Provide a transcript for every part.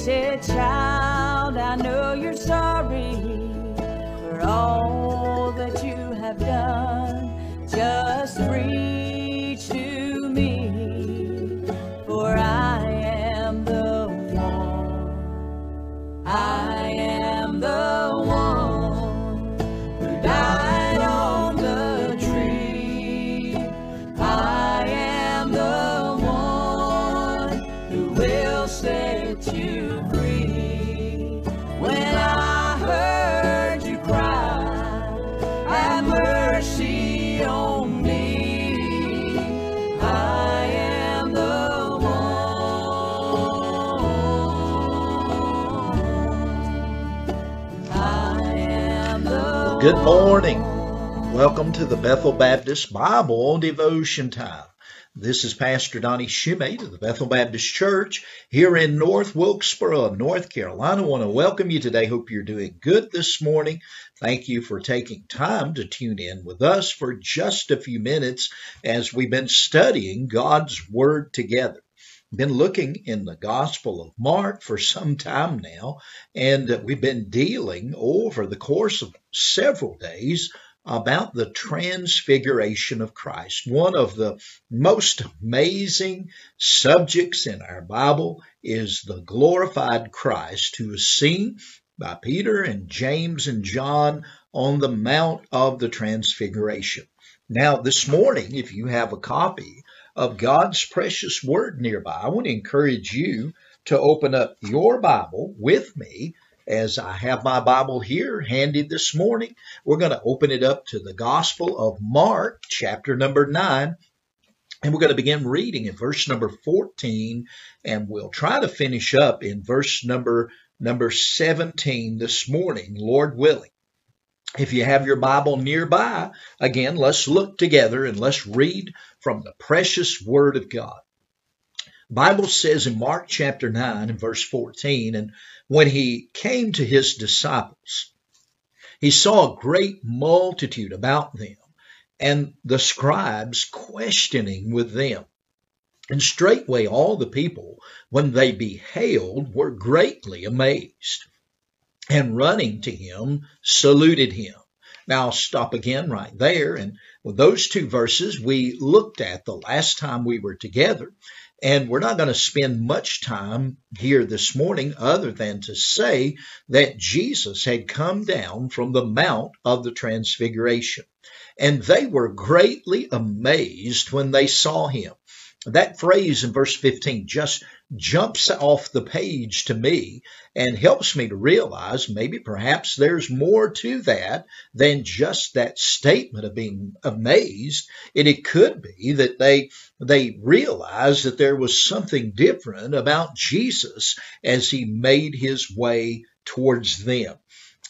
said, Child, I know you're sorry for all that you have done. Just reach to me, for I am the one. I am the one who died on the tree. I am the one who will stand. Good morning. Welcome to the Bethel Baptist Bible on Devotion Time. This is Pastor Donnie Shumate of the Bethel Baptist Church here in North Wilkesboro, North Carolina. I want to welcome you today. Hope you're doing good this morning. Thank you for taking time to tune in with us for just a few minutes as we've been studying God's Word together been looking in the Gospel of Mark for some time now, and we've been dealing over the course of several days about the transfiguration of Christ. One of the most amazing subjects in our Bible is the glorified Christ who is seen by Peter and James and John on the Mount of the Transfiguration. Now, this morning, if you have a copy of God's precious word nearby, I want to encourage you to open up your Bible with me as I have my Bible here handy this morning. We're going to open it up to the Gospel of Mark, chapter number 9. And we're going to begin reading in verse number 14, and we'll try to finish up in verse number number 17 this morning, Lord willing. If you have your Bible nearby, again, let's look together and let's read from the precious Word of God. Bible says in Mark chapter 9 and verse 14, and when he came to his disciples, he saw a great multitude about them, and the scribes questioning with them. And straightway all the people, when they beheld, were greatly amazed and running to him, saluted him. Now I'll stop again right there. And with those two verses we looked at the last time we were together. And we're not going to spend much time here this morning other than to say that Jesus had come down from the Mount of the Transfiguration. And they were greatly amazed when they saw him. That phrase in verse 15 just jumps off the page to me and helps me to realize maybe perhaps there's more to that than just that statement of being amazed. And it could be that they they realized that there was something different about Jesus as he made his way towards them.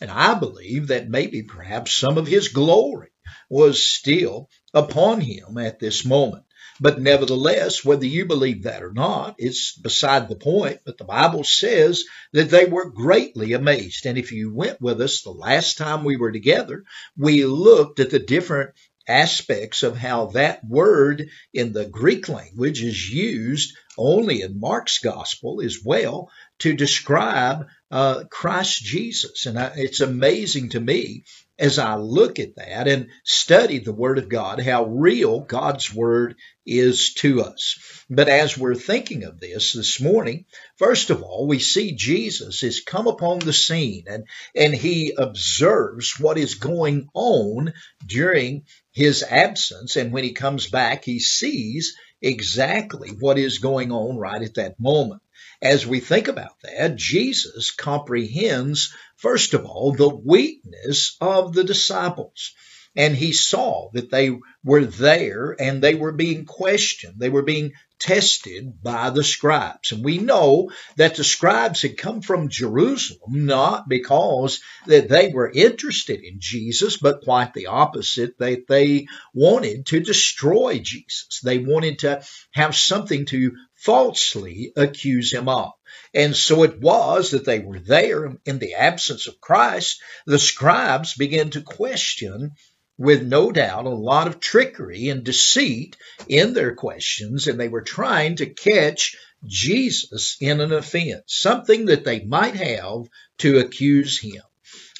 And I believe that maybe perhaps some of his glory was still upon him at this moment. But nevertheless, whether you believe that or not, it's beside the point. But the Bible says that they were greatly amazed. And if you went with us the last time we were together, we looked at the different aspects of how that word in the Greek language is used only in Mark's gospel as well to describe uh, Christ Jesus. And I, it's amazing to me as I look at that and study the Word of God, how real God's Word is to us. But as we're thinking of this this morning, first of all, we see Jesus has come upon the scene and, and he observes what is going on during his absence. And when he comes back, he sees exactly what is going on right at that moment. As we think about that, Jesus comprehends, first of all, the weakness of the disciples. And he saw that they were there and they were being questioned. They were being tested by the scribes. And we know that the scribes had come from Jerusalem not because that they were interested in Jesus, but quite the opposite, that they wanted to destroy Jesus. They wanted to have something to falsely accuse him of. And so it was that they were there in the absence of Christ. The scribes began to question with no doubt a lot of trickery and deceit in their questions, and they were trying to catch Jesus in an offense, something that they might have to accuse him.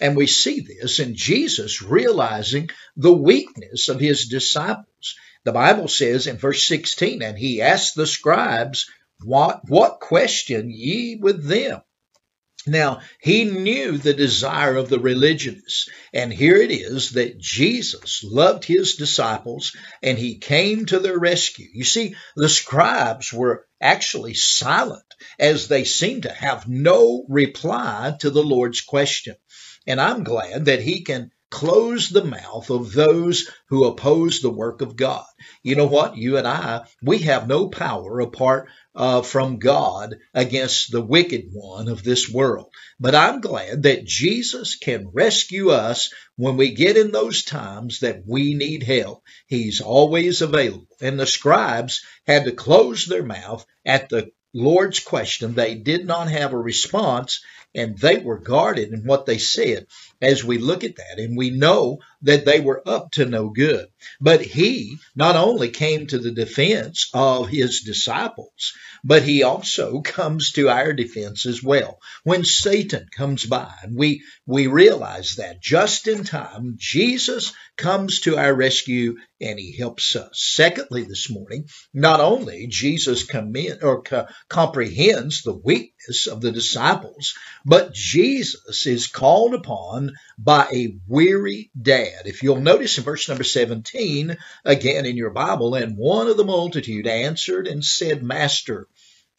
And we see this in Jesus realizing the weakness of his disciples. The Bible says in verse 16, and he asked the scribes, what, what question ye with them? Now, he knew the desire of the religionists, and here it is that Jesus loved his disciples and he came to their rescue. You see, the scribes were actually silent as they seemed to have no reply to the Lord's question. And I'm glad that he can close the mouth of those who oppose the work of God. You know what? You and I, we have no power apart uh, from God against the wicked one of this world. But I'm glad that Jesus can rescue us when we get in those times that we need help. He's always available. And the scribes had to close their mouth at the Lord's question. They did not have a response and they were guarded in what they said as we look at that. And we know that they were up to no good. But he not only came to the defense of his disciples, but he also comes to our defense as well. When Satan comes by, and we, we realize that just in time, Jesus comes to our rescue and he helps us. Secondly, this morning, not only Jesus commend, or co- comprehends the weakness of the disciples, but Jesus is called upon by a weary If you'll notice in verse number 17, again in your Bible, and one of the multitude answered and said, Master,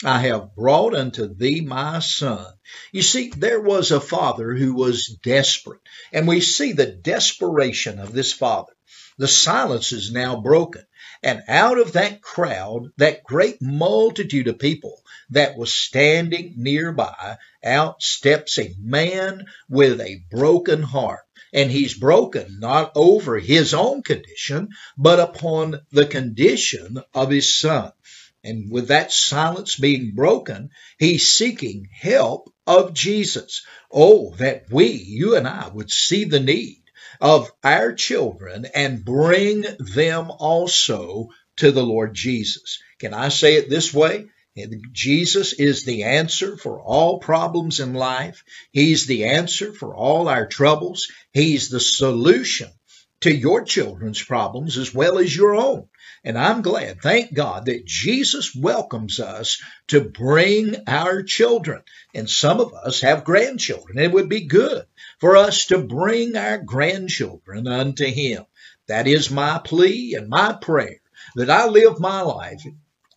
I have brought unto thee my son. You see, there was a father who was desperate, and we see the desperation of this father. The silence is now broken. And out of that crowd, that great multitude of people that was standing nearby, out steps a man with a broken heart. And he's broken not over his own condition, but upon the condition of his son. And with that silence being broken, he's seeking help of Jesus. Oh, that we, you and I, would see the need of our children and bring them also to the Lord Jesus. Can I say it this way? Jesus is the answer for all problems in life. He's the answer for all our troubles. He's the solution to your children's problems as well as your own. And I'm glad, thank God, that Jesus welcomes us to bring our children. And some of us have grandchildren. It would be good for us to bring our grandchildren unto Him. That is my plea and my prayer that I live my life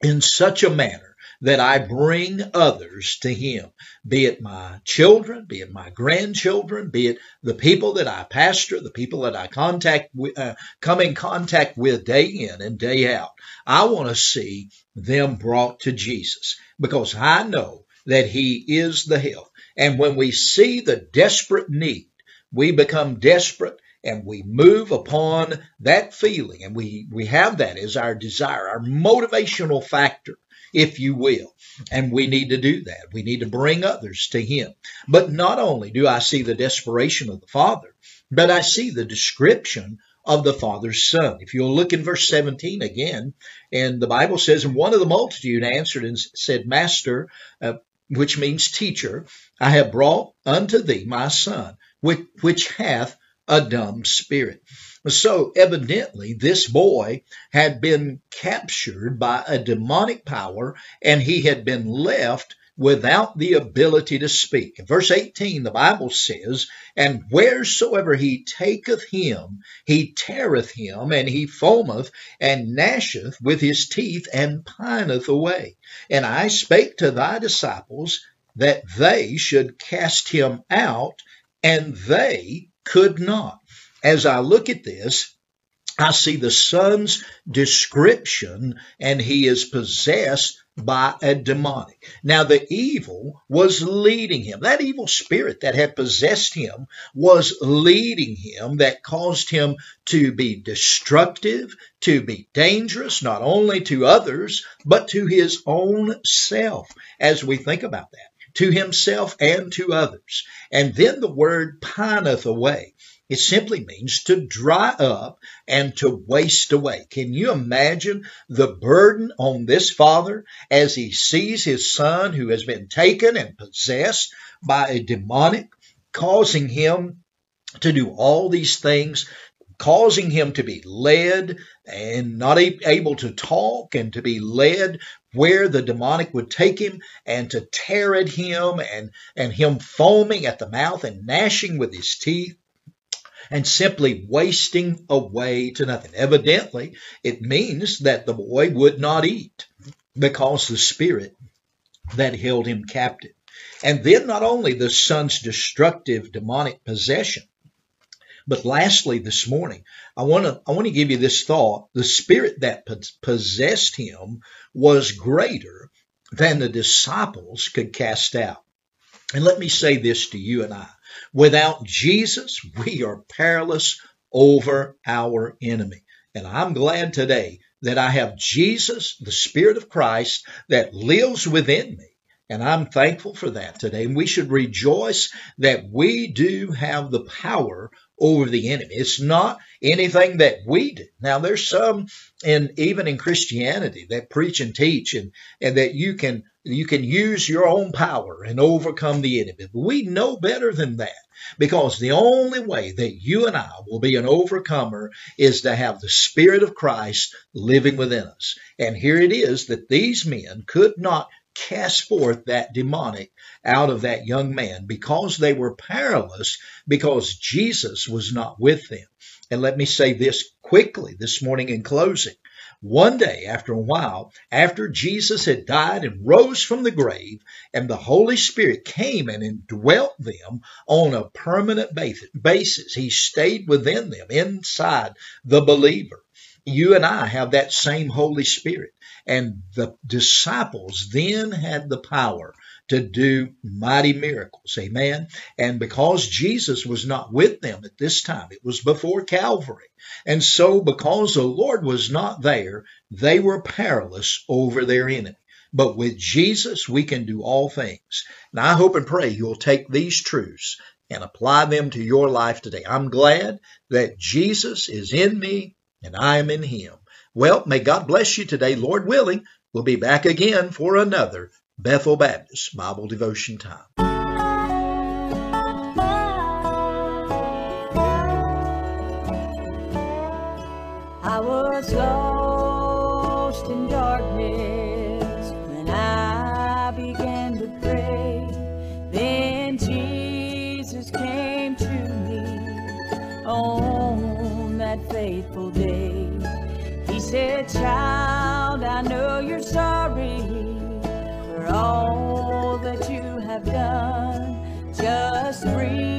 in such a manner that I bring others to Him, be it my children, be it my grandchildren, be it the people that I pastor, the people that I contact uh, come in contact with day in and day out. I want to see them brought to Jesus because I know that He is the help. And when we see the desperate need, we become desperate and we move upon that feeling and we, we have that as our desire, our motivational factor if you will. And we need to do that. We need to bring others to Him. But not only do I see the desperation of the Father, but I see the description of the Father's Son. If you'll look in verse 17 again, and the Bible says, And one of the multitude answered and said, Master, uh, which means teacher, I have brought unto thee my son, which, which hath a dumb spirit. So evidently this boy had been captured by a demonic power and he had been left without the ability to speak. Verse 18, the Bible says, And wheresoever he taketh him, he teareth him, and he foameth, and gnasheth with his teeth, and pineth away. And I spake to thy disciples that they should cast him out, and they could not as I look at this, I see the son's description and he is possessed by a demonic. Now the evil was leading him. That evil spirit that had possessed him was leading him that caused him to be destructive, to be dangerous, not only to others, but to his own self as we think about that. To himself and to others. And then the word pineth away. It simply means to dry up and to waste away. Can you imagine the burden on this father as he sees his son who has been taken and possessed by a demonic, causing him to do all these things, causing him to be led and not able to talk and to be led where the demonic would take him and to tear at him and, and him foaming at the mouth and gnashing with his teeth and simply wasting away to nothing. Evidently, it means that the boy would not eat because the spirit that held him captive. And then not only the son's destructive demonic possession, but lastly this morning, I want to I want to give you this thought. The spirit that possessed him was greater than the disciples could cast out. And let me say this to you and I. Without Jesus, we are powerless over our enemy. And I'm glad today that I have Jesus, the Spirit of Christ, that lives within me. And I'm thankful for that today. And we should rejoice that we do have the power over the enemy. It's not anything that we do. Now there's some and even in Christianity that preach and teach and, and that you can you can use your own power and overcome the enemy. But we know better than that because the only way that you and I will be an overcomer is to have the Spirit of Christ living within us. And here it is that these men could not cast forth that demonic out of that young man because they were powerless because Jesus was not with them. And let me say this quickly this morning in closing. One day, after a while, after Jesus had died and rose from the grave, and the Holy Spirit came and indwelt them on a permanent basis, He stayed within them, inside the believer. You and I have that same Holy Spirit. And the disciples then had the power to do mighty miracles. Amen. And because Jesus was not with them at this time, it was before Calvary. And so because the Lord was not there, they were powerless over their enemy. But with Jesus, we can do all things. And I hope and pray you'll take these truths and apply them to your life today. I'm glad that Jesus is in me and I am in him. Well, may God bless you today. Lord willing, we'll be back again for another Bethel Baptist Bible Devotion Time. I was lost in darkness when I began to pray. Then Jesus came to me on that faithful day. He said, Child, I know you're sorry Just breathe.